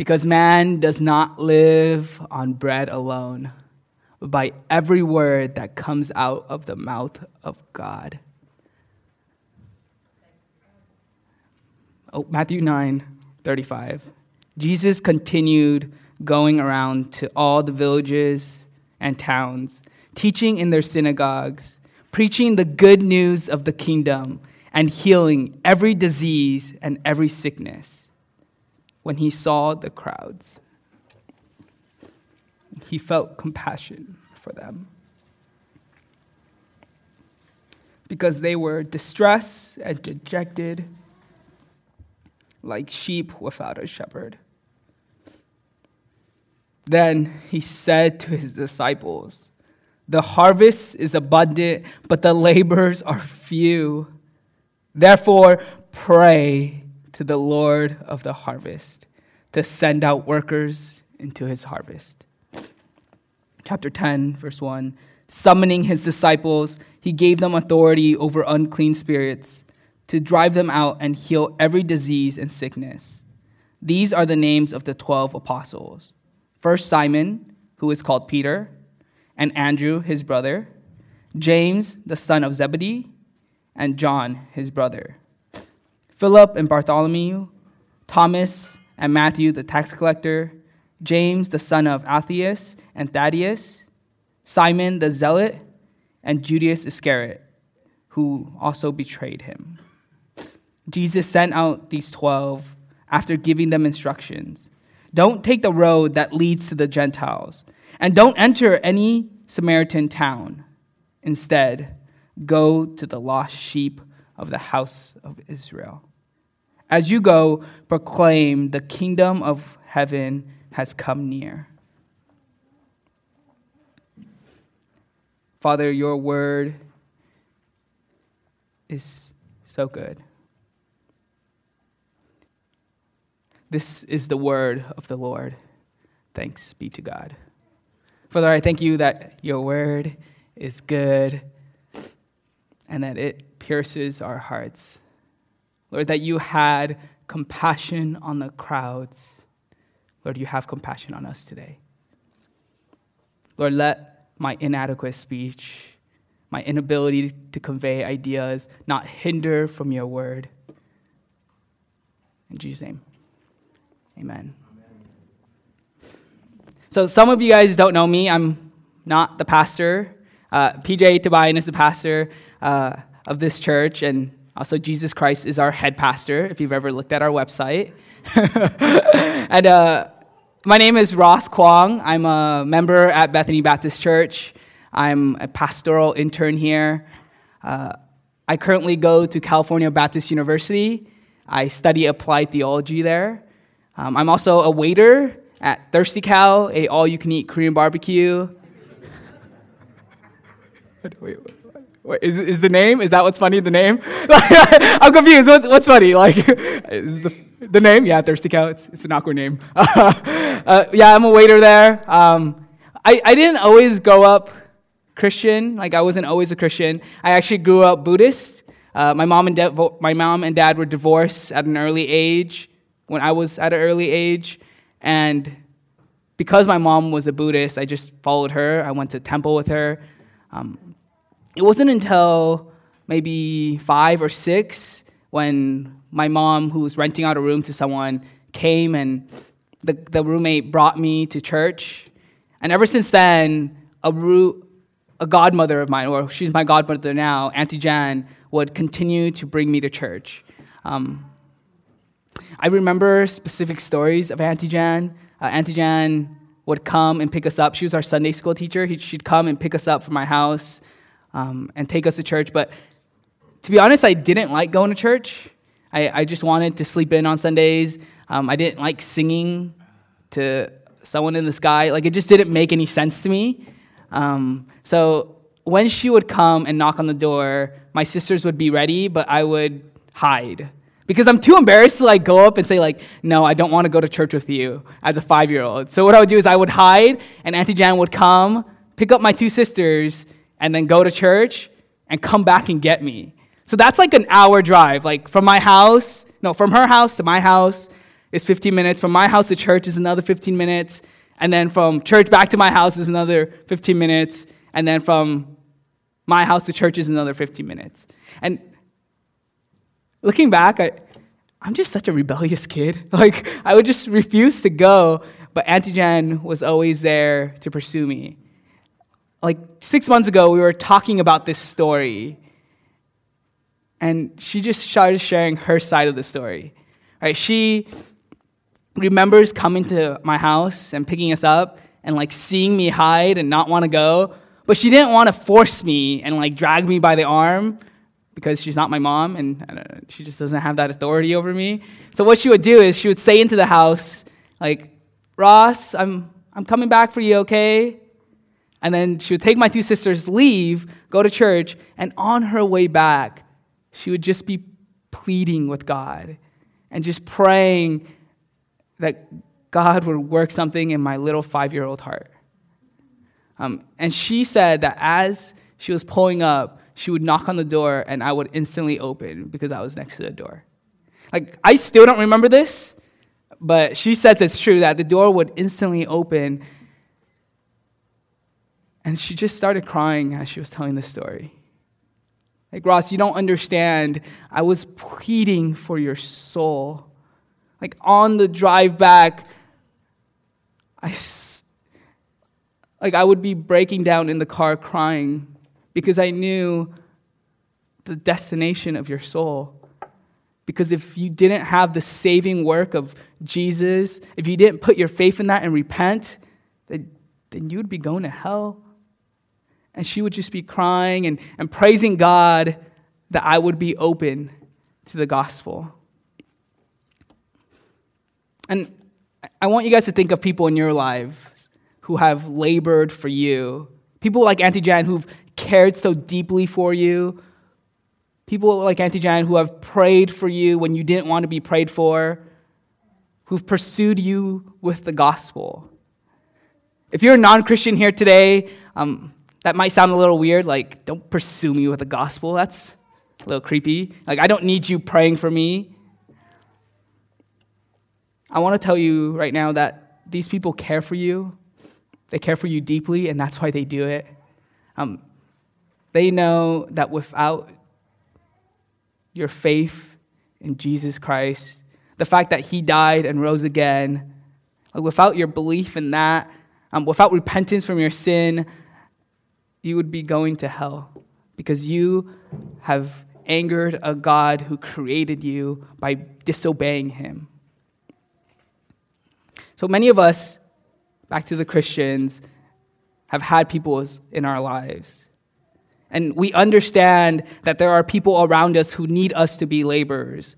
Because man does not live on bread alone, but by every word that comes out of the mouth of God. Oh, Matthew 9 35. Jesus continued going around to all the villages and towns, teaching in their synagogues, preaching the good news of the kingdom, and healing every disease and every sickness. When he saw the crowds, he felt compassion for them because they were distressed and dejected like sheep without a shepherd. Then he said to his disciples, The harvest is abundant, but the laborers are few. Therefore, pray to the Lord of the harvest to send out workers into his harvest. Chapter 10, verse 1 Summoning his disciples, he gave them authority over unclean spirits to drive them out and heal every disease and sickness. These are the names of the 12 apostles. First, Simon, who is called Peter, and Andrew, his brother, James, the son of Zebedee, and John, his brother, Philip and Bartholomew, Thomas and Matthew, the tax collector, James, the son of Alphaeus and Thaddeus, Simon the zealot, and Judas Iscariot, who also betrayed him. Jesus sent out these 12 after giving them instructions. Don't take the road that leads to the Gentiles, and don't enter any Samaritan town. Instead, go to the lost sheep of the house of Israel. As you go, proclaim the kingdom of heaven has come near. Father, your word is so good. This is the word of the Lord. Thanks be to God. Father, I thank you that your word is good and that it pierces our hearts. Lord, that you had compassion on the crowds. Lord, you have compassion on us today. Lord, let my inadequate speech, my inability to convey ideas, not hinder from your word. In Jesus' name. Amen. So, some of you guys don't know me. I'm not the pastor. Uh, PJ Tobian is the pastor uh, of this church, and also Jesus Christ is our head pastor, if you've ever looked at our website. and uh, my name is Ross Kwong. I'm a member at Bethany Baptist Church. I'm a pastoral intern here. Uh, I currently go to California Baptist University. I study applied theology there. Um, I'm also a waiter at Thirsty Cow, a all-you-can-eat Korean barbecue. wait, wait, is, is the name? Is that what's funny? The name? I'm confused. What's, what's funny? Like, is the the name? Yeah, Thirsty Cow. It's it's an awkward name. uh, yeah, I'm a waiter there. Um, I I didn't always go up Christian. Like I wasn't always a Christian. I actually grew up Buddhist. Uh, my mom and dad, my mom and dad were divorced at an early age when I was at an early age. And because my mom was a Buddhist, I just followed her. I went to temple with her. Um, it wasn't until maybe five or six when my mom, who was renting out a room to someone, came and the, the roommate brought me to church. And ever since then, a, a godmother of mine, or she's my godmother now, Auntie Jan, would continue to bring me to church. Um, I remember specific stories of Auntie Jan. Uh, Auntie Jan would come and pick us up. She was our Sunday school teacher. she'd come and pick us up from my house um, and take us to church. But to be honest, I didn't like going to church. I, I just wanted to sleep in on Sundays. Um, I didn't like singing to someone in the sky. Like, it just didn't make any sense to me. Um, so when she would come and knock on the door, my sisters would be ready, but I would hide because I'm too embarrassed to like go up and say like, no, I don't want to go to church with you as a five year old. So what I would do is I would hide, and Auntie Jan would come, pick up my two sisters, and then go to church and come back and get me. So that's like an hour drive, like from my house, no, from her house to my house. is 15 minutes. From my house to church is another 15 minutes. And then from church back to my house is another 15 minutes. And then from my house to church is another 15 minutes. And looking back, I, I'm just such a rebellious kid. Like, I would just refuse to go, but Auntie Jan was always there to pursue me. Like, six months ago, we were talking about this story, and she just started sharing her side of the story. Right? She remembers coming to my house and picking us up and like seeing me hide and not want to go, but she didn't want to force me and like drag me by the arm because she's not my mom and know, she just doesn't have that authority over me. So what she would do is she would say into the house like, "Ross, I'm I'm coming back for you, okay?" And then she would take my two sisters, leave, go to church, and on her way back, she would just be pleading with God and just praying that God would work something in my little five year old heart. Um, and she said that as she was pulling up, she would knock on the door and I would instantly open because I was next to the door. Like, I still don't remember this, but she says it's true that the door would instantly open. And she just started crying as she was telling the story. Like, Ross, you don't understand. I was pleading for your soul. Like on the drive back, I, like I would be breaking down in the car crying because I knew the destination of your soul. Because if you didn't have the saving work of Jesus, if you didn't put your faith in that and repent, then, then you would be going to hell. And she would just be crying and, and praising God that I would be open to the gospel. And I want you guys to think of people in your lives who have labored for you. People like Auntie Jan who've cared so deeply for you. People like Auntie Jan who have prayed for you when you didn't want to be prayed for, who've pursued you with the gospel. If you're a non Christian here today, um, that might sound a little weird. Like, don't pursue me with the gospel. That's a little creepy. Like, I don't need you praying for me. I want to tell you right now that these people care for you. They care for you deeply, and that's why they do it. Um, they know that without your faith in Jesus Christ, the fact that He died and rose again, like without your belief in that, um, without repentance from your sin, you would be going to hell because you have angered a God who created you by disobeying Him. So many of us, back to the Christians, have had people in our lives. And we understand that there are people around us who need us to be laborers.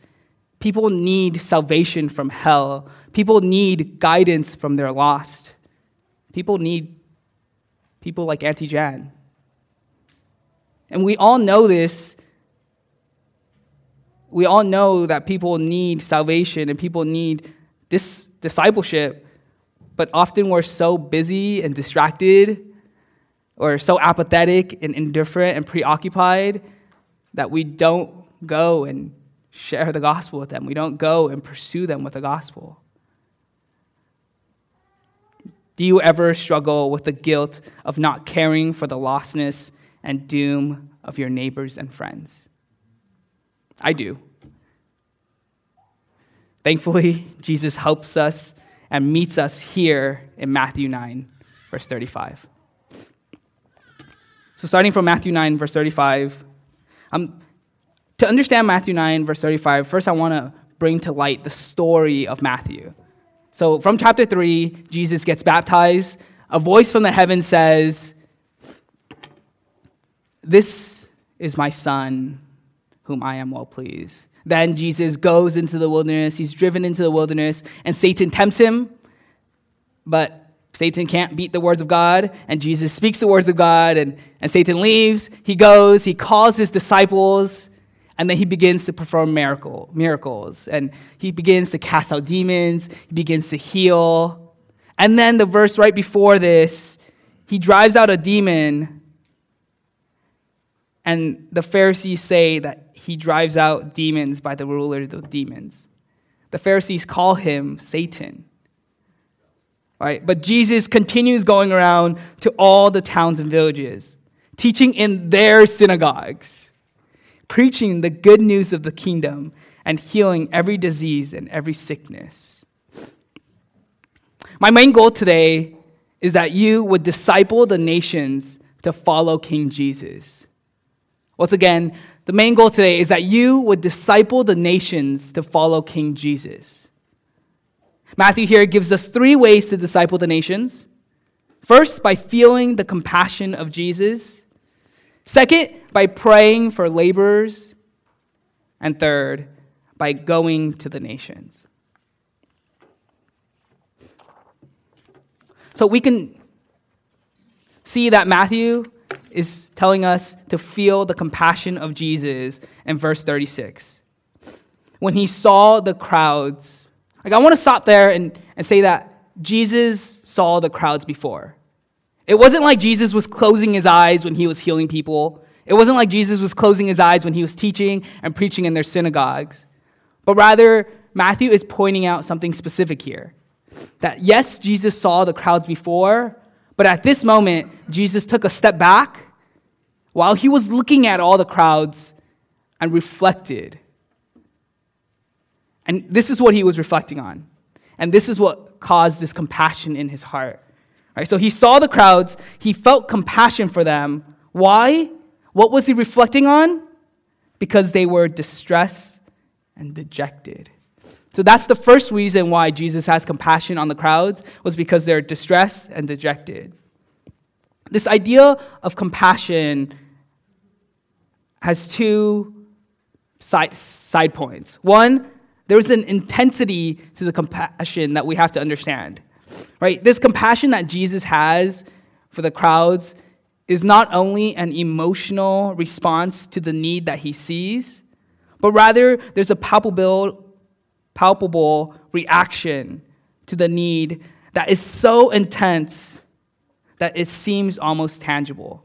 People need salvation from hell. People need guidance from their lost. People need people like Auntie Jan. And we all know this. We all know that people need salvation and people need this discipleship, but often we're so busy and distracted or so apathetic and indifferent and preoccupied that we don't go and share the gospel with them. We don't go and pursue them with the gospel. Do you ever struggle with the guilt of not caring for the lostness and doom of your neighbors and friends? I do. Thankfully, Jesus helps us and meets us here in Matthew 9, verse 35. So, starting from Matthew 9, verse 35, um, to understand Matthew 9, verse 35, first I want to bring to light the story of Matthew. So, from chapter 3, Jesus gets baptized. A voice from the heaven says, This is my son, whom I am well pleased. Then Jesus goes into the wilderness. He's driven into the wilderness, and Satan tempts him. But Satan can't beat the words of God, and Jesus speaks the words of God, and, and Satan leaves. He goes, he calls his disciples, and then he begins to perform miracle, miracles. And he begins to cast out demons, he begins to heal. And then the verse right before this, he drives out a demon and the Pharisees say that he drives out demons by the ruler of the demons. the Pharisees call him Satan. Right? But Jesus continues going around to all the towns and villages, teaching in their synagogues, preaching the good news of the kingdom, and healing every disease and every sickness. My main goal today is that you would disciple the nations to follow King Jesus. Once again, the main goal today is that you would disciple the nations to follow King Jesus. Matthew here gives us three ways to disciple the nations. First, by feeling the compassion of Jesus. Second, by praying for laborers. And third, by going to the nations. So we can see that Matthew is telling us to feel the compassion of Jesus in verse 36. When he saw the crowds, like I want to stop there and, and say that Jesus saw the crowds before. It wasn't like Jesus was closing his eyes when he was healing people. It wasn't like Jesus was closing his eyes when he was teaching and preaching in their synagogues. But rather, Matthew is pointing out something specific here. That yes, Jesus saw the crowds before, but at this moment, Jesus took a step back while he was looking at all the crowds and reflected. And this is what he was reflecting on. And this is what caused this compassion in his heart. Right? So he saw the crowds, he felt compassion for them. Why? What was he reflecting on? Because they were distressed and dejected. So that's the first reason why Jesus has compassion on the crowds was because they're distressed and dejected. This idea of compassion has two side, side points. One, there's an intensity to the compassion that we have to understand. Right? This compassion that Jesus has for the crowds is not only an emotional response to the need that he sees, but rather there's a palpable, palpable reaction to the need that is so intense that it seems almost tangible.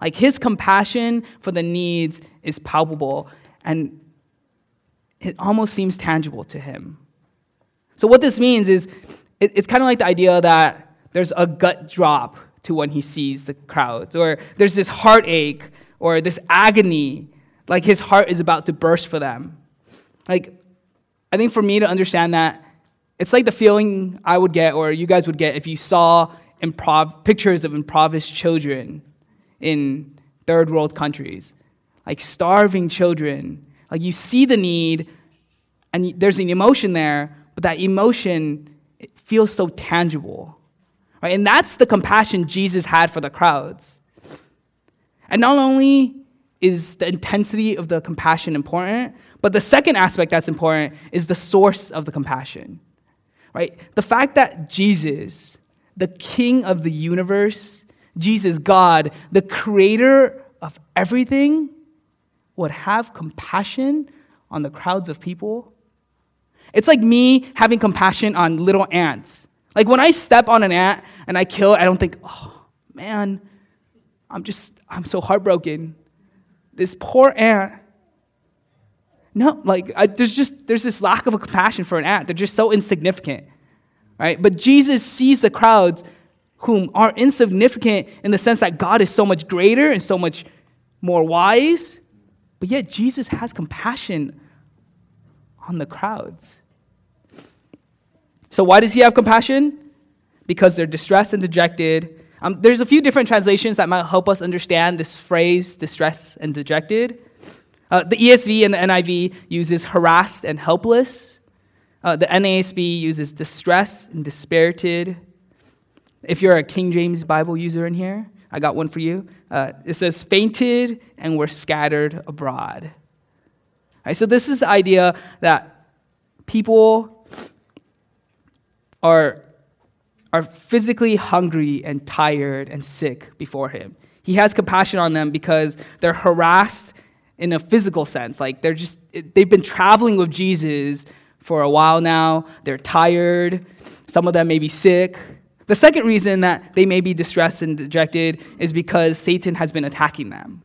Like his compassion for the needs is palpable and it almost seems tangible to him. So, what this means is it, it's kind of like the idea that there's a gut drop to when he sees the crowds, or there's this heartache or this agony, like his heart is about to burst for them. Like, I think for me to understand that, it's like the feeling I would get, or you guys would get, if you saw improv- pictures of impoverished children in third world countries, like starving children. Like you see the need, and there's an emotion there, but that emotion feels so tangible. Right? And that's the compassion Jesus had for the crowds. And not only is the intensity of the compassion important, but the second aspect that's important is the source of the compassion. Right? The fact that Jesus, the king of the universe, Jesus, God, the creator of everything, would have compassion on the crowds of people. It's like me having compassion on little ants. Like when I step on an ant and I kill it, I don't think, oh man, I'm just, I'm so heartbroken. This poor ant. No, like I, there's just, there's this lack of a compassion for an ant. They're just so insignificant, right? But Jesus sees the crowds whom are insignificant in the sense that God is so much greater and so much more wise, but yet Jesus has compassion on the crowds. So, why does he have compassion? Because they're distressed and dejected. Um, there's a few different translations that might help us understand this phrase, distressed and dejected. Uh, the ESV and the NIV uses harassed and helpless. Uh, the NASB uses distressed and dispirited. If you're a King James Bible user in here, I got one for you. Uh, it says, fainted and were scattered abroad. Right, so, this is the idea that people are, are physically hungry and tired and sick before Him. He has compassion on them because they're harassed in a physical sense. Like, they're just, they've been traveling with Jesus for a while now. They're tired. Some of them may be sick. The second reason that they may be distressed and dejected is because Satan has been attacking them.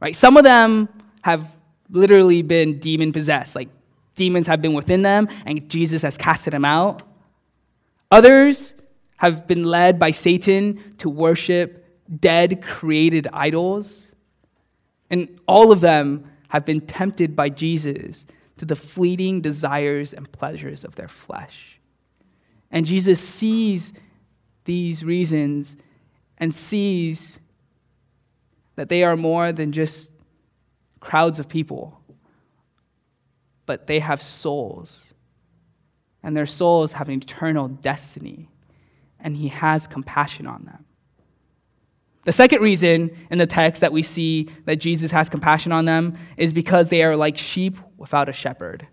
Right? Some of them have literally been demon possessed. Like demons have been within them and Jesus has casted them out. Others have been led by Satan to worship dead created idols. And all of them have been tempted by Jesus to the fleeting desires and pleasures of their flesh. And Jesus sees these reasons and sees that they are more than just crowds of people, but they have souls. And their souls have an eternal destiny. And he has compassion on them. The second reason in the text that we see that Jesus has compassion on them is because they are like sheep without a shepherd.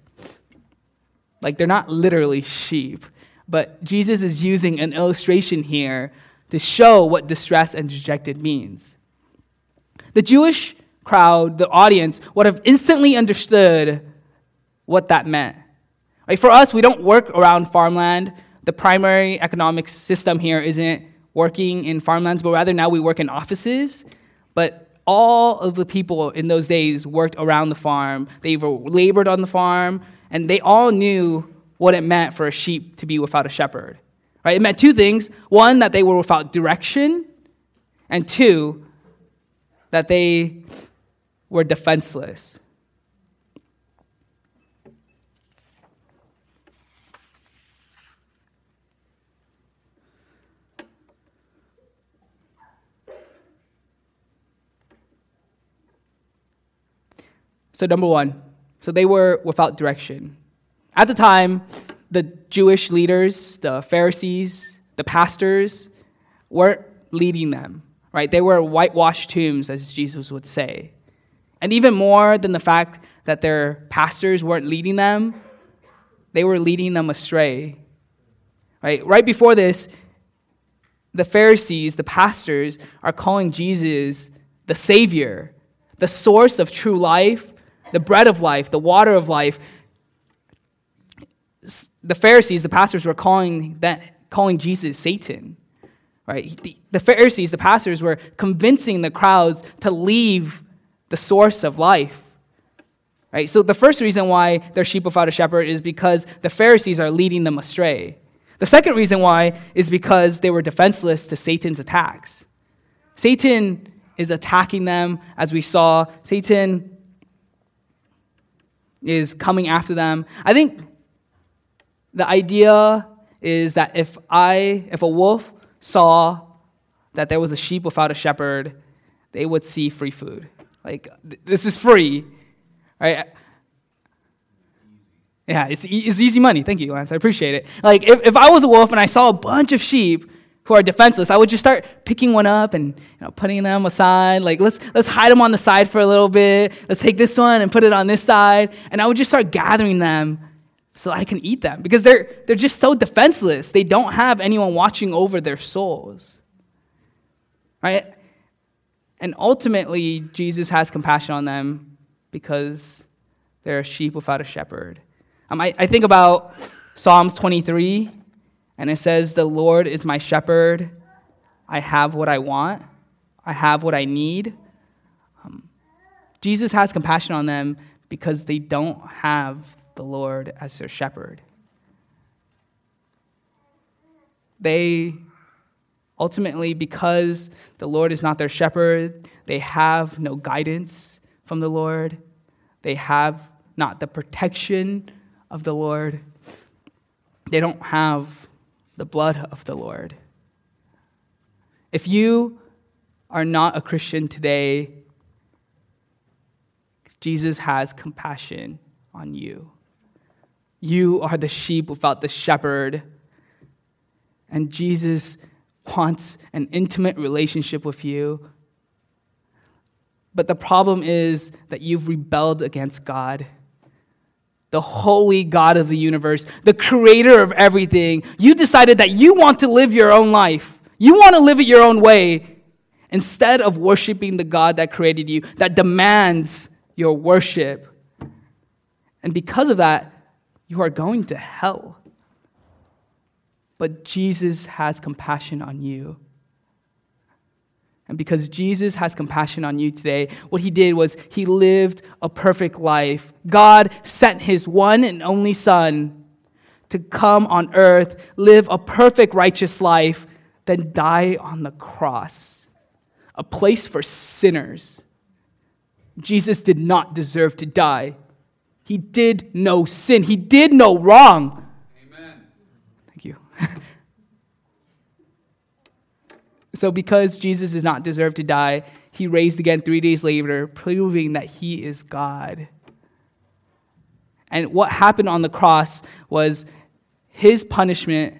Like they're not literally sheep, but Jesus is using an illustration here to show what distress and dejected means. The Jewish crowd, the audience, would have instantly understood what that meant. Right? For us, we don't work around farmland. The primary economic system here isn't working in farmlands, but rather now we work in offices. But all of the people in those days worked around the farm. They were labored on the farm, and they all knew what it meant for a sheep to be without a shepherd. Right? It meant two things one, that they were without direction, and two, that they were defenseless. So, number one, so they were without direction. At the time, the Jewish leaders, the Pharisees, the pastors, weren't leading them, right? They were whitewashed tombs, as Jesus would say. And even more than the fact that their pastors weren't leading them, they were leading them astray. Right? Right before this, the Pharisees, the pastors, are calling Jesus the Savior, the source of true life, the bread of life, the water of life. The Pharisees, the pastors, were calling, that, calling Jesus Satan. Right? The, the Pharisees, the pastors, were convincing the crowds to leave the source of life. Right? So the first reason why they're sheep without a shepherd is because the Pharisees are leading them astray. The second reason why is because they were defenseless to Satan's attacks. Satan is attacking them, as we saw. Satan is coming after them. I think the idea is that if I, if a wolf saw that there was a sheep without a shepherd, they would see free food. Like, th- this is free, right? Yeah, it's, e- it's easy money. Thank you, Lance. I appreciate it. Like, if, if I was a wolf and I saw a bunch of sheep who are defenseless, I would just start picking one up and you know, putting them aside. Like, let's, let's hide them on the side for a little bit. Let's take this one and put it on this side. And I would just start gathering them so I can eat them because they're, they're just so defenseless. They don't have anyone watching over their souls. Right? And ultimately, Jesus has compassion on them because they're a sheep without a shepherd. Um, I, I think about Psalms 23 and it says, The Lord is my shepherd. I have what I want, I have what I need. Um, Jesus has compassion on them because they don't have the Lord as their shepherd. They ultimately, because the Lord is not their shepherd, they have no guidance from the Lord. They have not the protection of the Lord. They don't have the blood of the Lord. If you are not a Christian today, Jesus has compassion on you. You are the sheep without the shepherd. And Jesus wants an intimate relationship with you. But the problem is that you've rebelled against God the holy God of the universe, the creator of everything, you decided that you want to live your own life. You want to live it your own way instead of worshiping the God that created you, that demands your worship. And because of that, you are going to hell. But Jesus has compassion on you. And because Jesus has compassion on you today, what he did was he lived a perfect life. God sent his one and only Son to come on earth, live a perfect righteous life, then die on the cross, a place for sinners. Jesus did not deserve to die. He did no sin, he did no wrong. Amen. Thank you. So, because Jesus does not deserve to die, he raised again three days later, proving that he is God. And what happened on the cross was his punishment,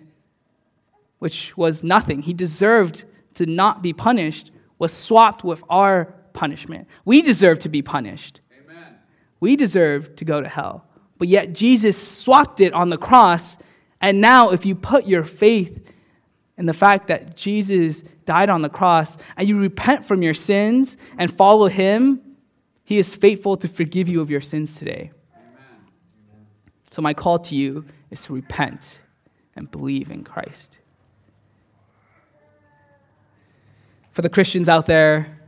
which was nothing, he deserved to not be punished, was swapped with our punishment. We deserve to be punished. Amen. We deserve to go to hell. But yet Jesus swapped it on the cross. And now, if you put your faith in the fact that Jesus died on the cross and you repent from your sins and follow him, he is faithful to forgive you of your sins today. Amen. So, my call to you is to repent and believe in Christ. For the Christians out there,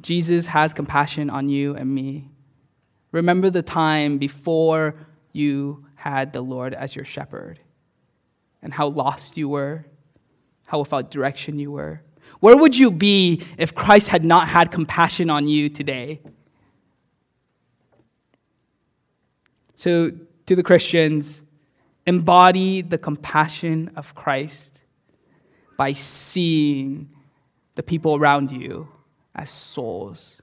Jesus has compassion on you and me. Remember the time before you had the Lord as your shepherd and how lost you were how without direction you were? Where would you be if Christ had not had compassion on you today? So, to the Christians, embody the compassion of Christ by seeing the people around you as souls.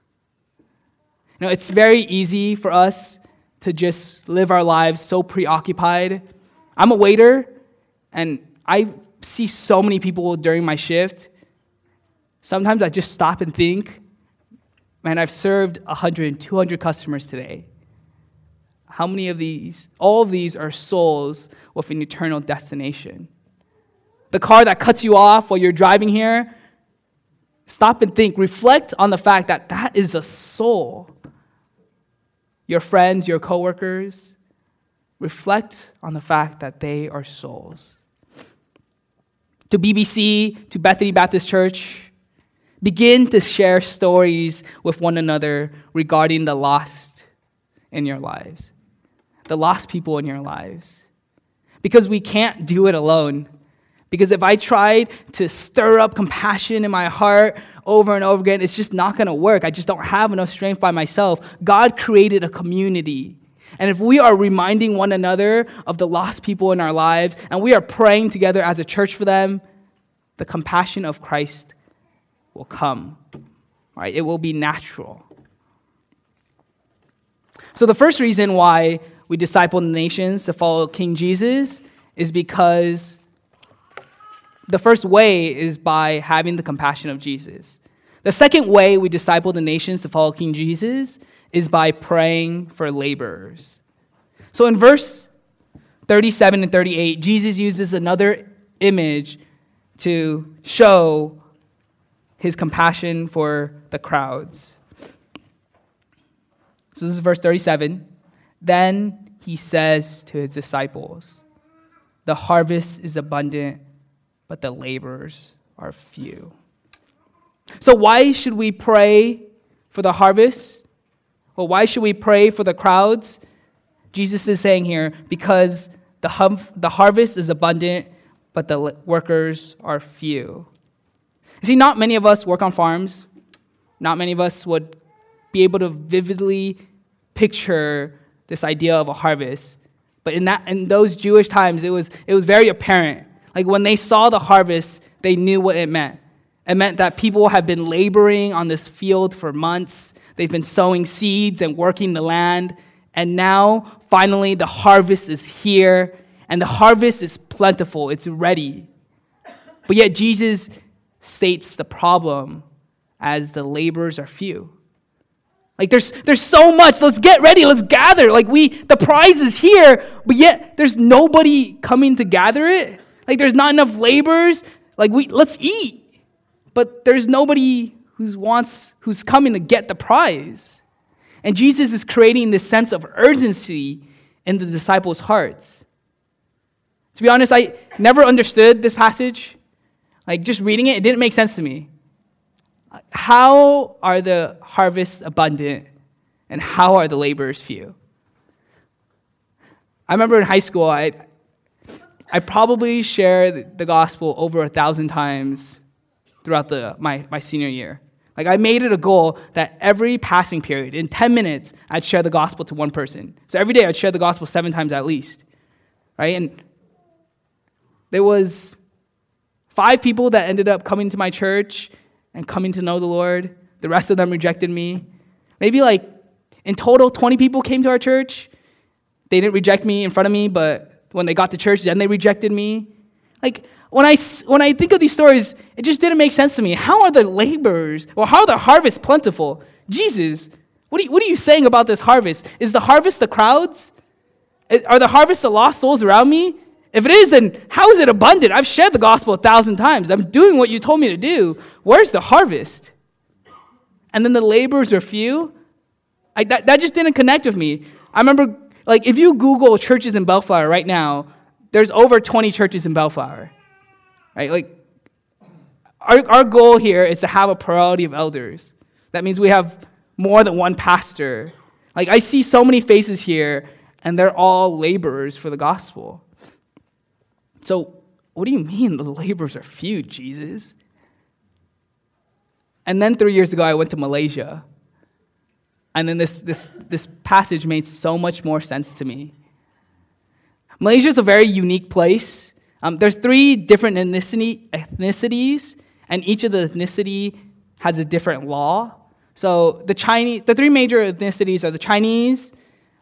You know, it's very easy for us to just live our lives so preoccupied. I'm a waiter, and I see so many people during my shift. Sometimes I just stop and think, man, I've served 100, 200 customers today. How many of these, all of these are souls with an eternal destination? The car that cuts you off while you're driving here, stop and think, reflect on the fact that that is a soul. Your friends, your coworkers, reflect on the fact that they are souls to BBC, to Bethany Baptist Church. Begin to share stories with one another regarding the lost in your lives, the lost people in your lives. Because we can't do it alone. Because if I tried to stir up compassion in my heart over and over again, it's just not going to work. I just don't have enough strength by myself. God created a community. And if we are reminding one another of the lost people in our lives and we are praying together as a church for them, the compassion of Christ will come. Right? It will be natural. So the first reason why we disciple the nations to follow King Jesus is because the first way is by having the compassion of Jesus. The second way we disciple the nations to follow King Jesus is by praying for laborers. So in verse 37 and 38, Jesus uses another image to show his compassion for the crowds. So this is verse 37. Then he says to his disciples, The harvest is abundant, but the laborers are few. So, why should we pray for the harvest? Well, why should we pray for the crowds? Jesus is saying here, because the, hum- the harvest is abundant, but the workers are few. You see, not many of us work on farms. Not many of us would be able to vividly picture this idea of a harvest. But in, that, in those Jewish times, it was, it was very apparent. Like when they saw the harvest, they knew what it meant. It meant that people have been laboring on this field for months. They've been sowing seeds and working the land. And now, finally, the harvest is here, and the harvest is plentiful, it's ready. But yet, Jesus states the problem as the laborers are few. Like there's there's so much. Let's get ready. Let's gather. Like we the prize is here, but yet there's nobody coming to gather it. Like there's not enough laborers. Like we let's eat. But there's nobody who wants who's coming to get the prize. And Jesus is creating this sense of urgency in the disciples' hearts. To be honest, I never understood this passage. Like just reading it, it didn't make sense to me. How are the harvests abundant and how are the laborers few? I remember in high school, I, I probably shared the gospel over a thousand times throughout the, my, my senior year. Like, I made it a goal that every passing period, in 10 minutes, I'd share the gospel to one person. So every day, I'd share the gospel seven times at least. Right? And there was five people that ended up coming to my church and coming to know the Lord. The rest of them rejected me. Maybe like in total, 20 people came to our church. They didn't reject me in front of me, but when they got to church, then they rejected me. Like, when I, when I think of these stories, it just didn't make sense to me. How are the laborers, or how are the harvests plentiful? Jesus, what are, you, what are you saying about this harvest? Is the harvest the crowds? Are the harvest the lost souls around me? If it is, then how is it abundant? I've shared the gospel a thousand times. I'm doing what you told me to do. Where's the harvest? And then the laborers are few. I, that, that just didn't connect with me. I remember, like, if you Google churches in Bellflower right now, there's over 20 churches in Bellflower. Right? Like, our, our goal here is to have a plurality of elders. That means we have more than one pastor. Like, I see so many faces here, and they're all laborers for the gospel. So, what do you mean the laborers are few, Jesus? And then three years ago, I went to Malaysia. And then this, this, this passage made so much more sense to me. Malaysia is a very unique place. Um, there's three different ethnicities, and each of the ethnicity has a different law. So the Chinese, the three major ethnicities are the Chinese,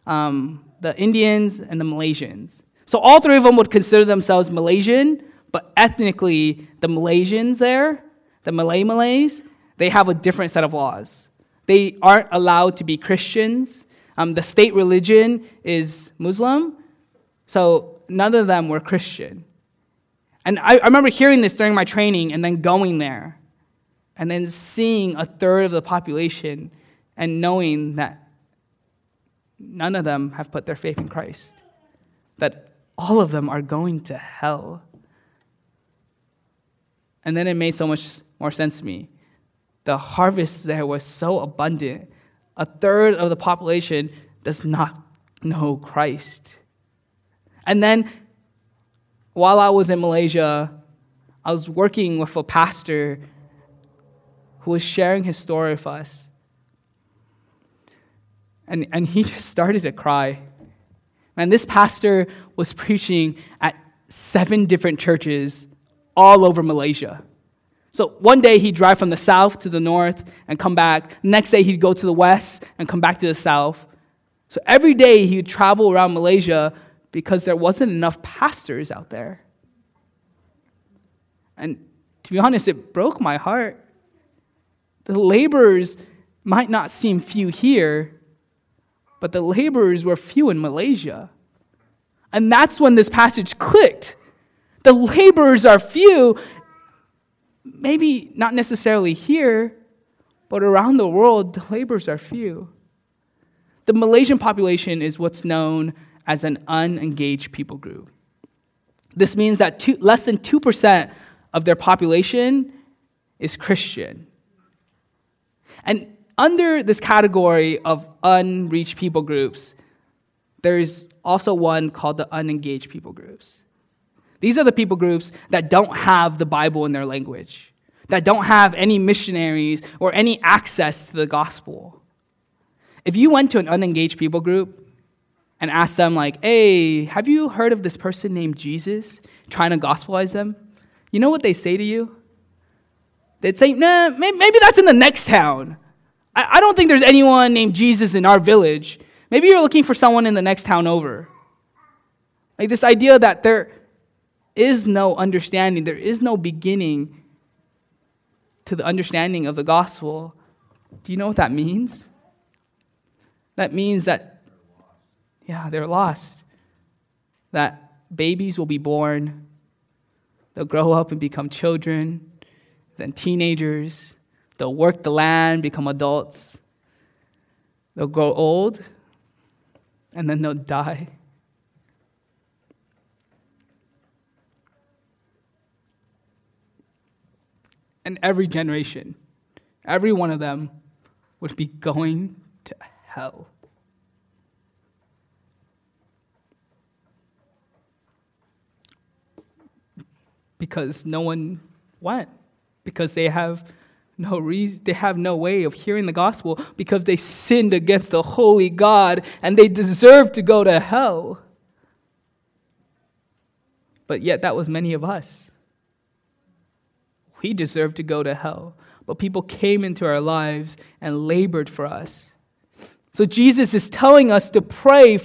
um, the Indians, and the Malaysians. So all three of them would consider themselves Malaysian, but ethnically, the Malaysians there, the Malay Malays, they have a different set of laws. They aren't allowed to be Christians. Um, the state religion is Muslim, so none of them were Christian. And I, I remember hearing this during my training and then going there and then seeing a third of the population and knowing that none of them have put their faith in Christ, that all of them are going to hell. And then it made so much more sense to me. The harvest there was so abundant. A third of the population does not know Christ. And then while I was in Malaysia, I was working with a pastor who was sharing his story with us. And, and he just started to cry. And this pastor was preaching at seven different churches all over Malaysia. So one day he'd drive from the south to the north and come back. Next day he'd go to the west and come back to the south. So every day he'd travel around Malaysia because there wasn't enough pastors out there. And to be honest, it broke my heart. The laborers might not seem few here, but the laborers were few in Malaysia. And that's when this passage clicked. The laborers are few, maybe not necessarily here, but around the world, the laborers are few. The Malaysian population is what's known as an unengaged people group. This means that two, less than 2% of their population is Christian. And under this category of unreached people groups, there's also one called the unengaged people groups. These are the people groups that don't have the Bible in their language, that don't have any missionaries or any access to the gospel. If you went to an unengaged people group, and ask them, like, hey, have you heard of this person named Jesus? Trying to gospelize them. You know what they say to you? They'd say, nah, maybe that's in the next town. I don't think there's anyone named Jesus in our village. Maybe you're looking for someone in the next town over. Like this idea that there is no understanding, there is no beginning to the understanding of the gospel. Do you know what that means? That means that yeah, they're lost. That babies will be born, they'll grow up and become children, then teenagers, they'll work the land, become adults, they'll grow old, and then they'll die. and every generation, every one of them would be going to hell. Because no one went, because they have no reason, they have no way of hearing the gospel because they sinned against the holy God and they deserve to go to hell. But yet, that was many of us. We deserve to go to hell. But people came into our lives and labored for us. So Jesus is telling us to pray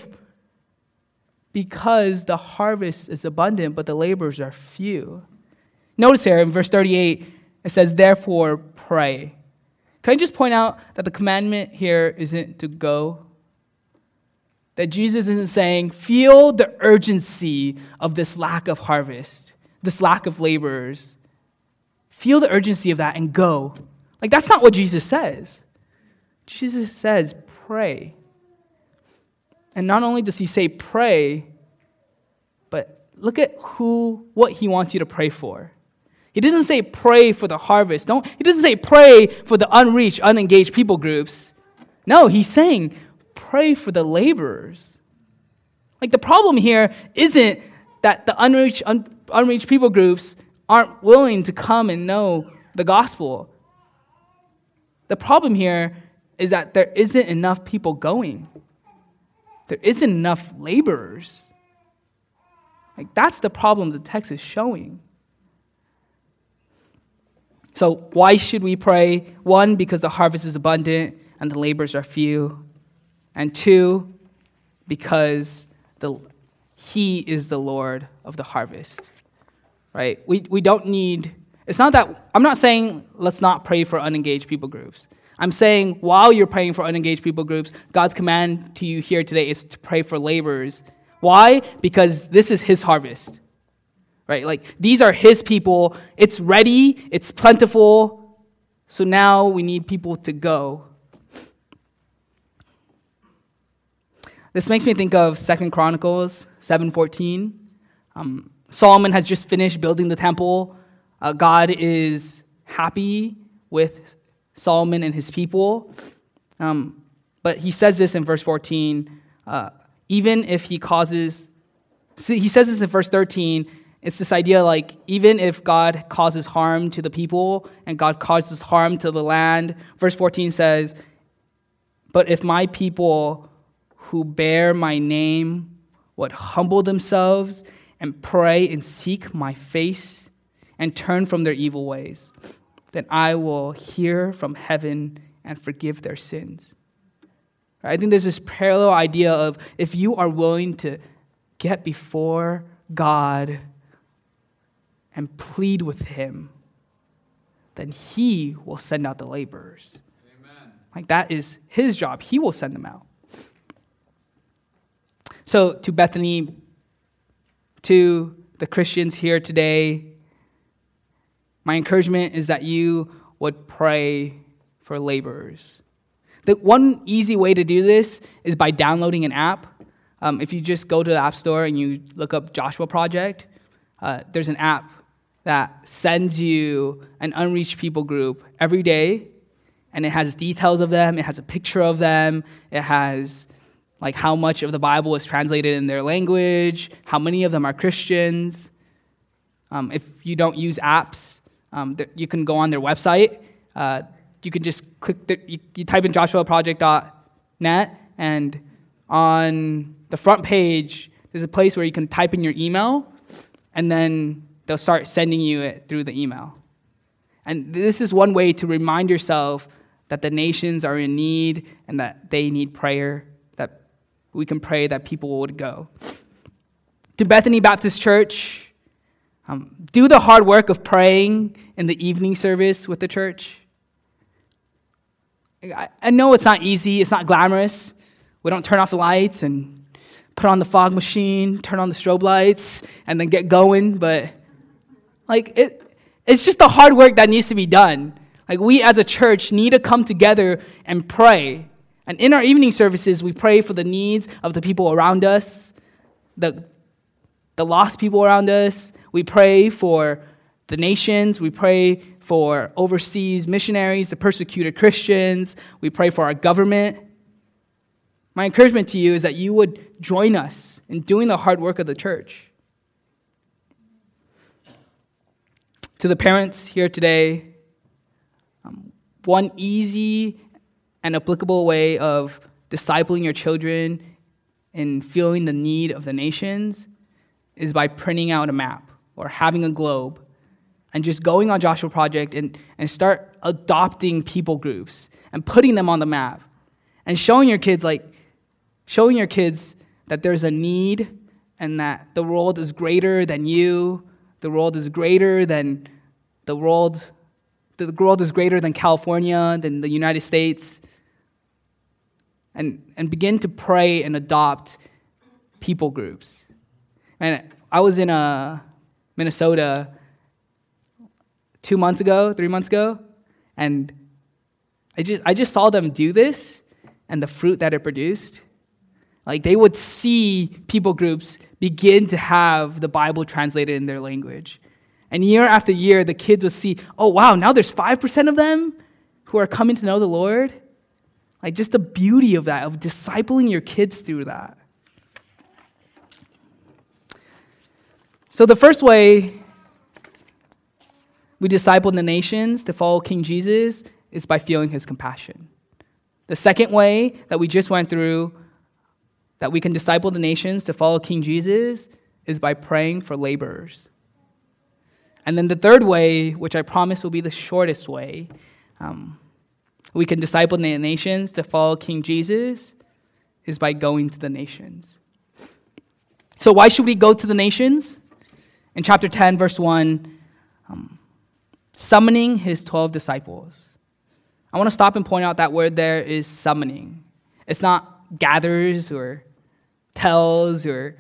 because the harvest is abundant, but the laborers are few. Notice here in verse 38, it says, Therefore, pray. Can I just point out that the commandment here isn't to go? That Jesus isn't saying, feel the urgency of this lack of harvest, this lack of laborers. Feel the urgency of that and go. Like, that's not what Jesus says. Jesus says, pray. And not only does he say pray, but look at who, what he wants you to pray for. He doesn't say pray for the harvest. Don't, he doesn't say pray for the unreached, unengaged people groups. No, he's saying pray for the laborers. Like the problem here isn't that the unreached, un, unreached people groups aren't willing to come and know the gospel. The problem here is that there isn't enough people going. There isn't enough laborers. Like that's the problem the text is showing. So, why should we pray? One, because the harvest is abundant and the laborers are few. And two, because the, He is the Lord of the harvest. Right? We, we don't need, it's not that, I'm not saying let's not pray for unengaged people groups. I'm saying while you're praying for unengaged people groups, God's command to you here today is to pray for laborers. Why? Because this is His harvest right? Like these are his people. It's ready, it's plentiful. So now we need people to go. This makes me think of Second Chronicles 7:14. Um, Solomon has just finished building the temple. Uh, God is happy with Solomon and his people. Um, but he says this in verse 14 uh, even if he causes, see, he says this in verse 13 it's this idea like even if God causes harm to the people and God causes harm to the land, verse 14 says, But if my people who bear my name would humble themselves and pray and seek my face and turn from their evil ways, then I will hear from heaven and forgive their sins. I think there's this parallel idea of if you are willing to get before God and plead with him, then he will send out the laborers. Amen. Like that is his job. He will send them out. So, to Bethany, to the Christians here today, my encouragement is that you would pray for laborers. The one easy way to do this is by downloading an app. Um, if you just go to the App Store and you look up Joshua Project, uh, there's an app that sends you an unreached people group every day, and it has details of them, it has a picture of them, it has like how much of the Bible is translated in their language, how many of them are Christians. Um, if you don't use apps, um, you can go on their website. Uh, you can just click, the, you, you type in joshuaproject.net, and on the front page, there's a place where you can type in your email, and then they'll start sending you it through the email. And this is one way to remind yourself that the nations are in need and that they need prayer, that we can pray that people would go. To Bethany Baptist Church, um, do the hard work of praying in the evening service with the church. I, I know it's not easy, it's not glamorous. We don't turn off the lights and put on the fog machine, turn on the strobe lights, and then get going, but like, it, it's just the hard work that needs to be done. Like, we as a church need to come together and pray. And in our evening services, we pray for the needs of the people around us, the, the lost people around us. We pray for the nations. We pray for overseas missionaries, the persecuted Christians. We pray for our government. My encouragement to you is that you would join us in doing the hard work of the church. To the parents here today, um, one easy and applicable way of discipling your children and feeling the need of the nations is by printing out a map or having a globe and just going on Joshua Project and, and start adopting people groups and putting them on the map and showing your kids like showing your kids that there's a need and that the world is greater than you the world is greater than the world the world is greater than california than the united states. And, and begin to pray and adopt people groups. And i was in uh, minnesota two months ago three months ago and I just, I just saw them do this and the fruit that it produced like they would see people groups begin to have the Bible translated in their language. And year after year, the kids would see, oh, wow, now there's 5% of them who are coming to know the Lord. Like just the beauty of that, of discipling your kids through that. So, the first way we disciple the nations to follow King Jesus is by feeling his compassion. The second way that we just went through that we can disciple the nations to follow King Jesus is by praying for laborers. And then the third way, which I promise will be the shortest way, um, we can disciple the nations to follow King Jesus is by going to the nations. So, why should we go to the nations? In chapter 10, verse 1, um, summoning his 12 disciples. I want to stop and point out that word there is summoning. It's not gathers or tells or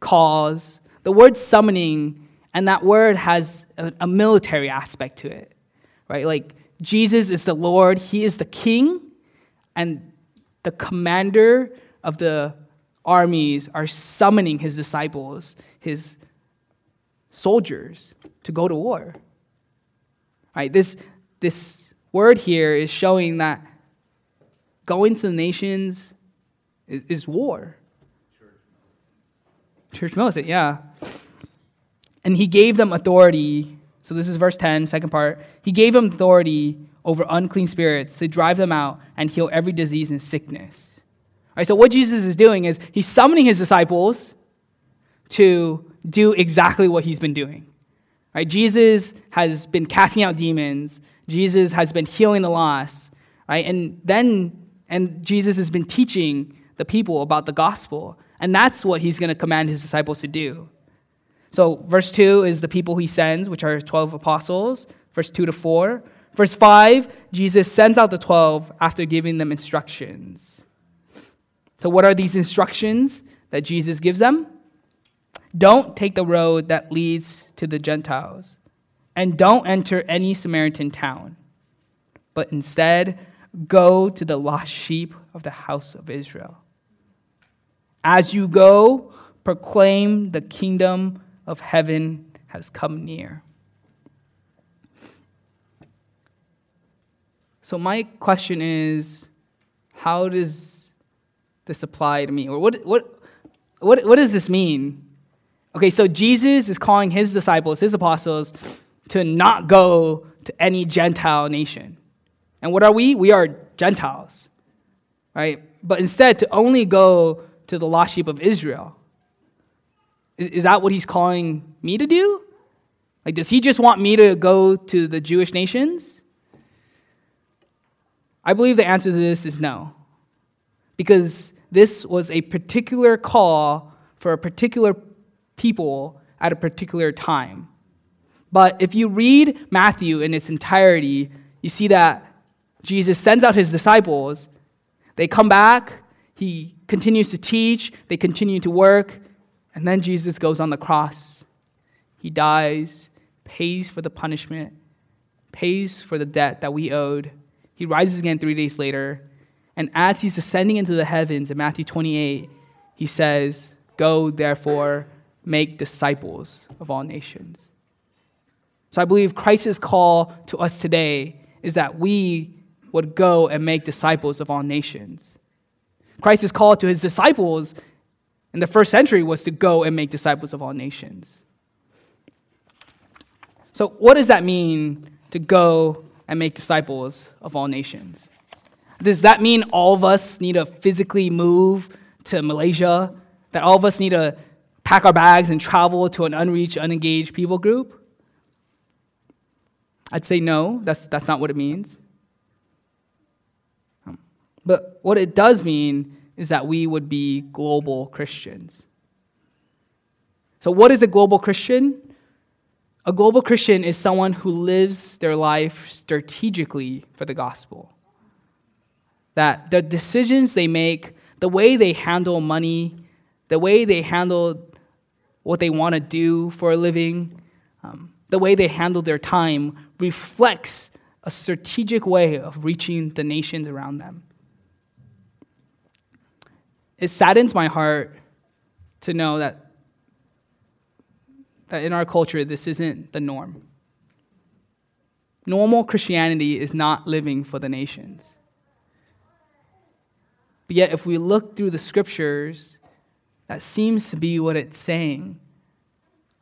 calls. The word summoning, and that word has a, a military aspect to it, right? Like Jesus is the Lord, He is the King, and the commander of the armies are summoning His disciples, His soldiers, to go to war. Right? This, this word here is showing that going to the nations is, is war. Church militant, yeah. And he gave them authority. So this is verse 10, second part. He gave them authority over unclean spirits to drive them out and heal every disease and sickness. All right, so what Jesus is doing is he's summoning his disciples to do exactly what he's been doing. Right? Jesus has been casting out demons. Jesus has been healing the lost. Right? And then and Jesus has been teaching the people about the gospel. And that's what he's going to command his disciples to do. So, verse 2 is the people he sends, which are 12 apostles, verse 2 to 4. Verse 5, Jesus sends out the 12 after giving them instructions. So, what are these instructions that Jesus gives them? Don't take the road that leads to the Gentiles, and don't enter any Samaritan town, but instead go to the lost sheep of the house of Israel. As you go, proclaim the kingdom of heaven has come near. So, my question is how does this apply to me? Or what, what, what, what does this mean? Okay, so Jesus is calling his disciples, his apostles, to not go to any Gentile nation. And what are we? We are Gentiles, right? But instead, to only go to the lost sheep of Israel. Is, that what he's calling me to do? Like, does he just want me to go to the Jewish nations? I believe the answer to this is no. Because this was a particular call for a particular people at a particular time. But if you read Matthew in its entirety, you see that Jesus sends out his disciples. They come back, he continues to teach, they continue to work, and then Jesus goes on the cross. He dies, pays for the punishment, pays for the debt that we owed. He rises again three days later, and as he's ascending into the heavens in Matthew 28, he says, Go, therefore, make disciples of all nations. So I believe Christ's call to us today is that we would go and make disciples of all nations. Christ's call to his disciples in the first century was to go and make disciples of all nations. So, what does that mean to go and make disciples of all nations? Does that mean all of us need to physically move to Malaysia? That all of us need to pack our bags and travel to an unreached, unengaged people group? I'd say no, that's, that's not what it means. Um, but what it does mean is that we would be global Christians. So, what is a global Christian? A global Christian is someone who lives their life strategically for the gospel. That the decisions they make, the way they handle money, the way they handle what they want to do for a living, um, the way they handle their time reflects a strategic way of reaching the nations around them. It saddens my heart to know that that in our culture, this isn't the norm. Normal Christianity is not living for the nations. But yet, if we look through the scriptures, that seems to be what it's saying.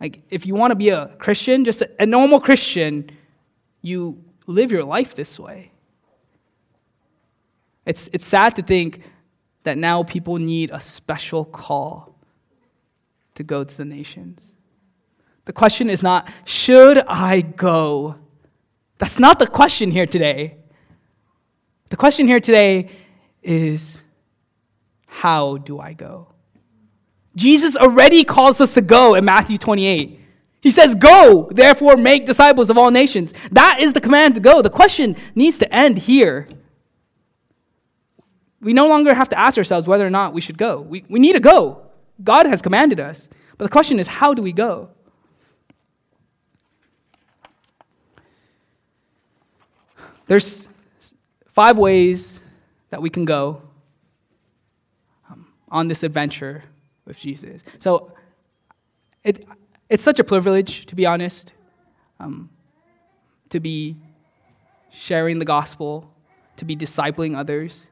Like, if you want to be a Christian, just a, normal Christian, you live your life this way. It's, it's sad to think that now people need a special call to go to the nations. The question is not, should I go? That's not the question here today. The question here today is, how do I go? Jesus already calls us to go in Matthew 28. He says, Go, therefore make disciples of all nations. That is the command to go. The question needs to end here. We no longer have to ask ourselves whether or not we should go. We, we need to go. God has commanded us. But the question is, how do we go? There's five ways that we can go um, on this adventure with Jesus. So it, it's such a privilege, to be honest, um, to be sharing the gospel, to be discipling others.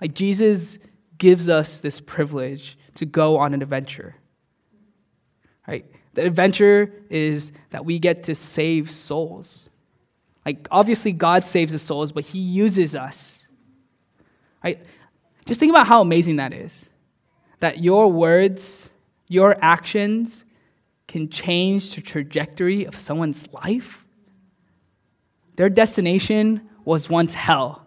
Like Jesus gives us this privilege to go on an adventure. Right? The adventure is that we get to save souls. Like, obviously, God saves the souls, but He uses us. Right? Just think about how amazing that is. That your words, your actions can change the trajectory of someone's life. Their destination was once hell.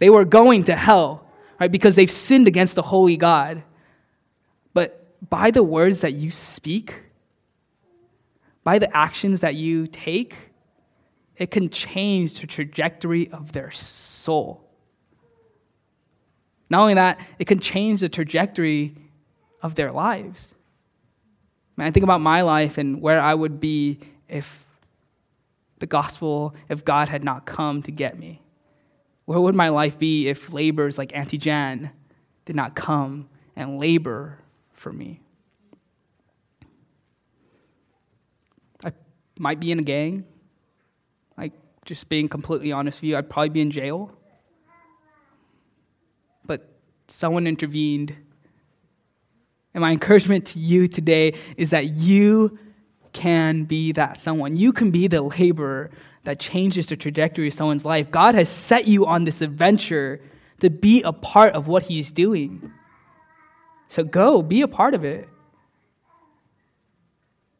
They were going to hell, right? Because they've sinned against the holy God. But by the words that you speak, by the actions that you take, it can change the trajectory of their soul. Not only that, it can change the trajectory of their lives. Man, I think about my life and where I would be if the gospel, if God had not come to get me. Where would my life be if labors like Auntie Jan did not come and labor for me? I might be in a gang. Like, just being completely honest with you, I'd probably be in jail. But someone intervened. And my encouragement to you today is that you can be that someone. You can be the laborer that changes the trajectory of someone's life. God has set you on this adventure to be a part of what He's doing. So go, be a part of it.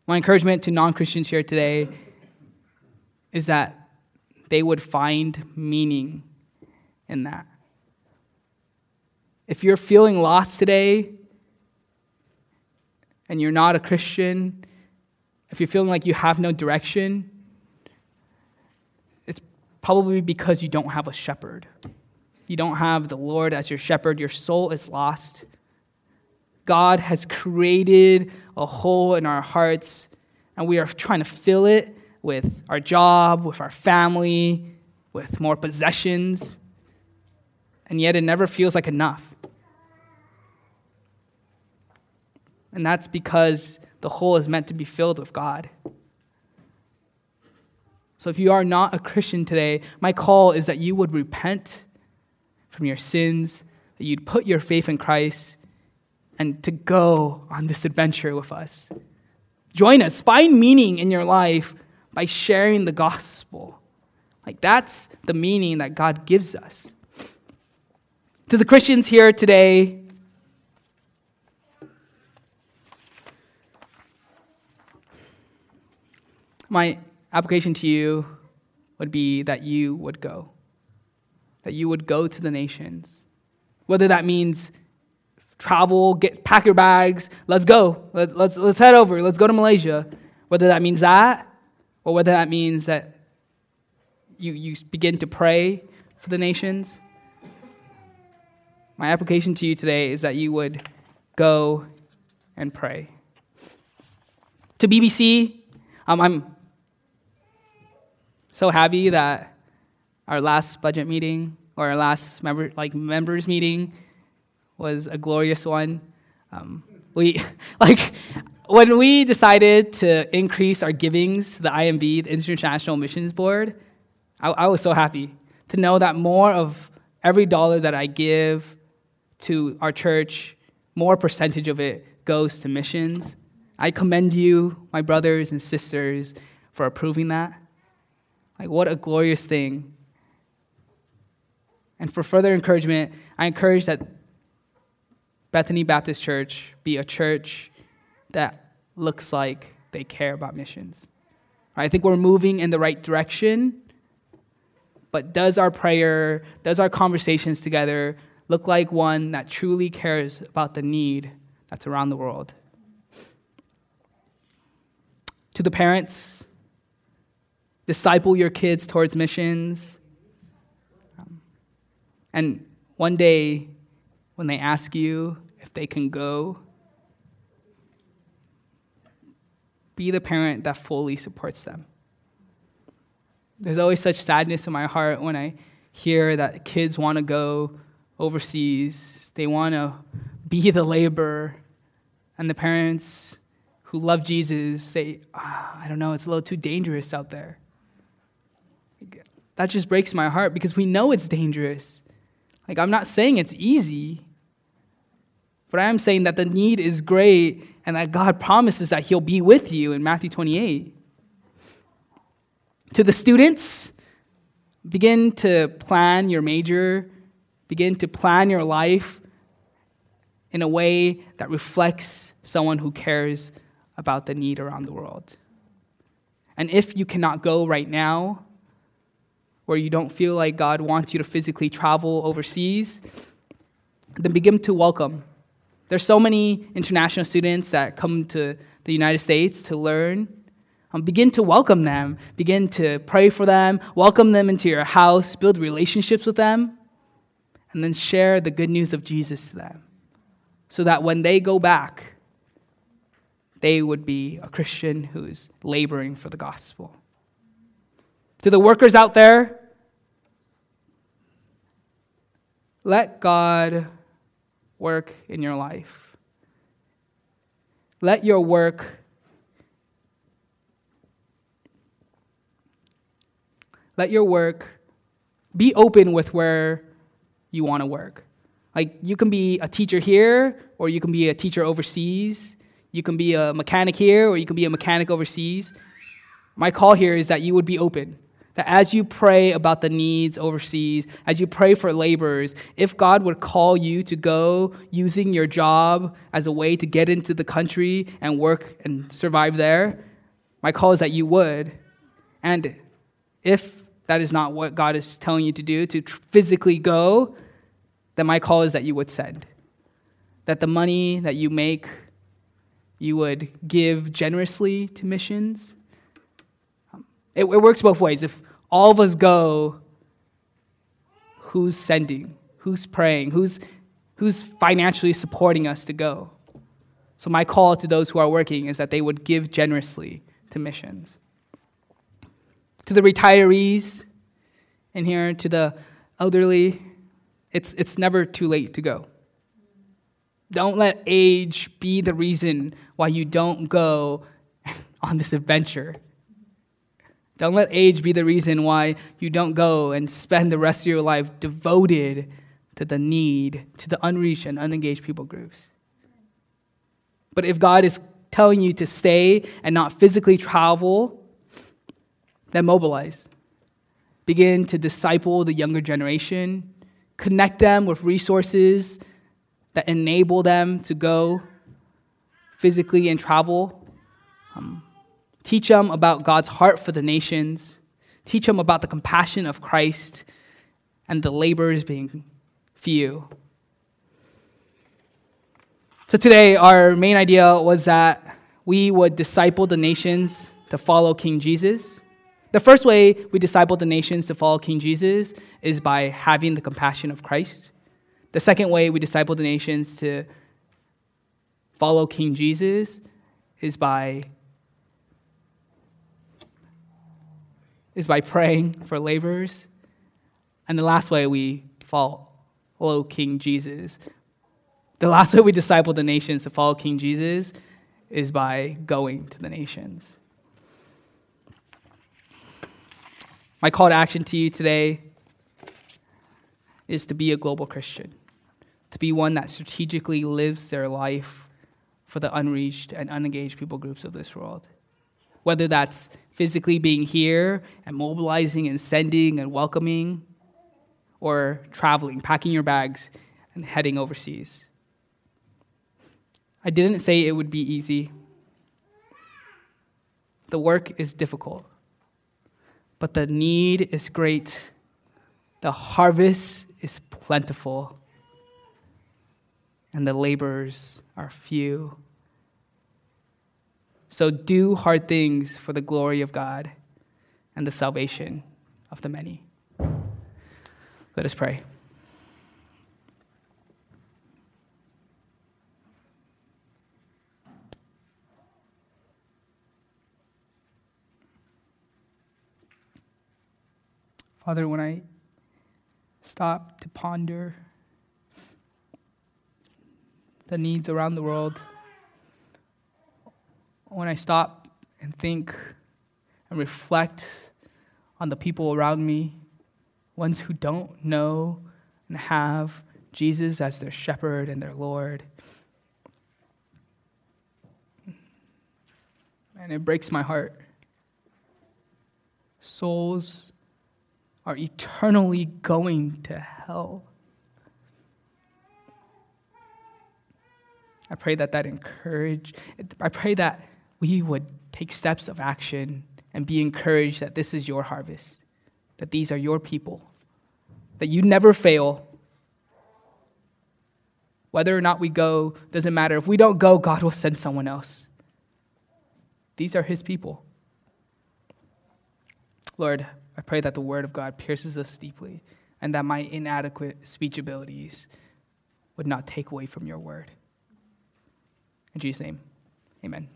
My encouragement to non Christians here today is that they would find meaning in that. If you're feeling lost today and you're not a Christian, if you're feeling like you have no direction, it's probably because you don't have a shepherd. You don't have the Lord as your shepherd. Your soul is lost. God has created a hole in our hearts, and we are trying to fill it with our job, with our family, with more possessions, and yet it never feels like enough. And that's because the hole is meant to be filled with God. So if you are not a Christian today, my call is that you would repent from your sins, that you'd put your faith in Christ, and to go on this adventure with us. Join us. Find meaning in your life by sharing the gospel. Like that's the meaning that God gives us. To the Christians here today, my application to you would be that you would go. That you would go to the nations. Whether that means travel, get pack your bags, let's go. Let's, let's, let's head over, let's go to Malaysia. Whether that means that, or whether that means that you, you begin to pray for the nations. My application to you today is that you would go and pray. To BBC, um, I'm so happy that our last budget meeting or our last member like members meeting was a glorious one. Um, we like when we decided to increase our givings to the IMB, the International Missions Board. I, I was so happy to know that more of every dollar that I give to our church, more percentage of it goes to missions. I commend you, my brothers and sisters, for approving that. Like, what a glorious thing. And for further encouragement, I encourage that Bethany Baptist Church be a church that looks like they care about missions. I think we're moving in the right direction, but does our prayer, does our conversations together look like one that truly cares about the need that's around the world? To the parents, disciple your kids towards missions. And one day, when they ask you if they can go, be the parent that fully supports them. There's always such sadness in my heart when I hear that kids want to go overseas, they want to be the laborer, and the parents who love Jesus say, oh, I don't know, it's a little too dangerous out there. That just breaks my heart because we know it's dangerous. Like, I'm not saying it's easy, but I am saying that the need is great and that God promises that He'll be with you in Matthew 28. To the students, begin to plan your major, begin to plan your life in a way that reflects someone who cares about the need around the world. And if you cannot go right now, where you don't feel like God wants you to physically travel overseas, then begin to welcome. There's so many international students that come to the United States to learn. Um, begin to welcome them, begin to pray for them, welcome them into your house, build relationships with them, and then share the good news of Jesus to them. So that when they go back, they would be a Christian who's laboring for the gospel. To the workers out there, let God work in your life. Let your work let your work be open with where you want to work. Like you can be a teacher here or you can be a teacher overseas. You can be a mechanic here or you can be a mechanic overseas. My call here is that you would be open. That as you pray about the needs overseas, as you pray for laborers, if God would call you to go using your job as a way to get into the country and work and survive there, my call is that you would. And if that is not what God is telling you to do, to physically go, then my call is that you would send. That the money that you make, you would give generously to missions um, it, it works both ways. If all of us go, who's sending? Who's praying? Who's, who's financially supporting us to go? So, my call to those who are working is that they would give generously to missions. To the retirees in here, to the elderly, it's, it's never too late to go. Don't let age be the reason why you don't go on this adventure Don't let age be the reason why you don't go and spend the rest of your life devoted to the need, to the unreached and unengaged people groups. But if God is telling you to stay and not physically travel, then mobilize. Begin to disciple the younger generation, connect them with resources that enable them to go physically and travel. Um, teach them about God's heart for the nations. Teach them about the compassion of Christ and the labors being few. So today, our main idea was that we would disciple the nations to follow King Jesus. The first way we disciple the nations to follow King Jesus is by having the compassion of Christ. The second way we disciple the nations to follow King Jesus is by is by praying for laborers. And the last way we follow King Jesus, the last way we disciple the nations to follow King Jesus is by going to the nations. My call to action to you today is to be a global Christian, to be one that strategically lives their life for the unreached and unengaged people groups of this world. Whether that's physically being here and mobilizing and sending and welcoming, or traveling, packing your bags and heading overseas. I didn't say it would be easy. The work is difficult, but the need is great. The harvest is plentiful, and the laborers are few. So do hard things for the glory of God and the salvation of the many. Let us pray. Father, when I stop to ponder the needs around the world, when I stop and think and reflect on the people around me, ones who don't know and have Jesus as their shepherd and their Lord. And it breaks my heart. Souls are eternally going to hell. I pray that that encourage. I pray that we would take steps of action and be encouraged that this is your harvest, that these are your people, that you never fail. Whether or not we go doesn't matter. If we don't go, God will send someone else. These are his people. Lord, I pray that the word of God pierces us deeply and that my inadequate speech abilities would not take away from your word. In Jesus' name, amen.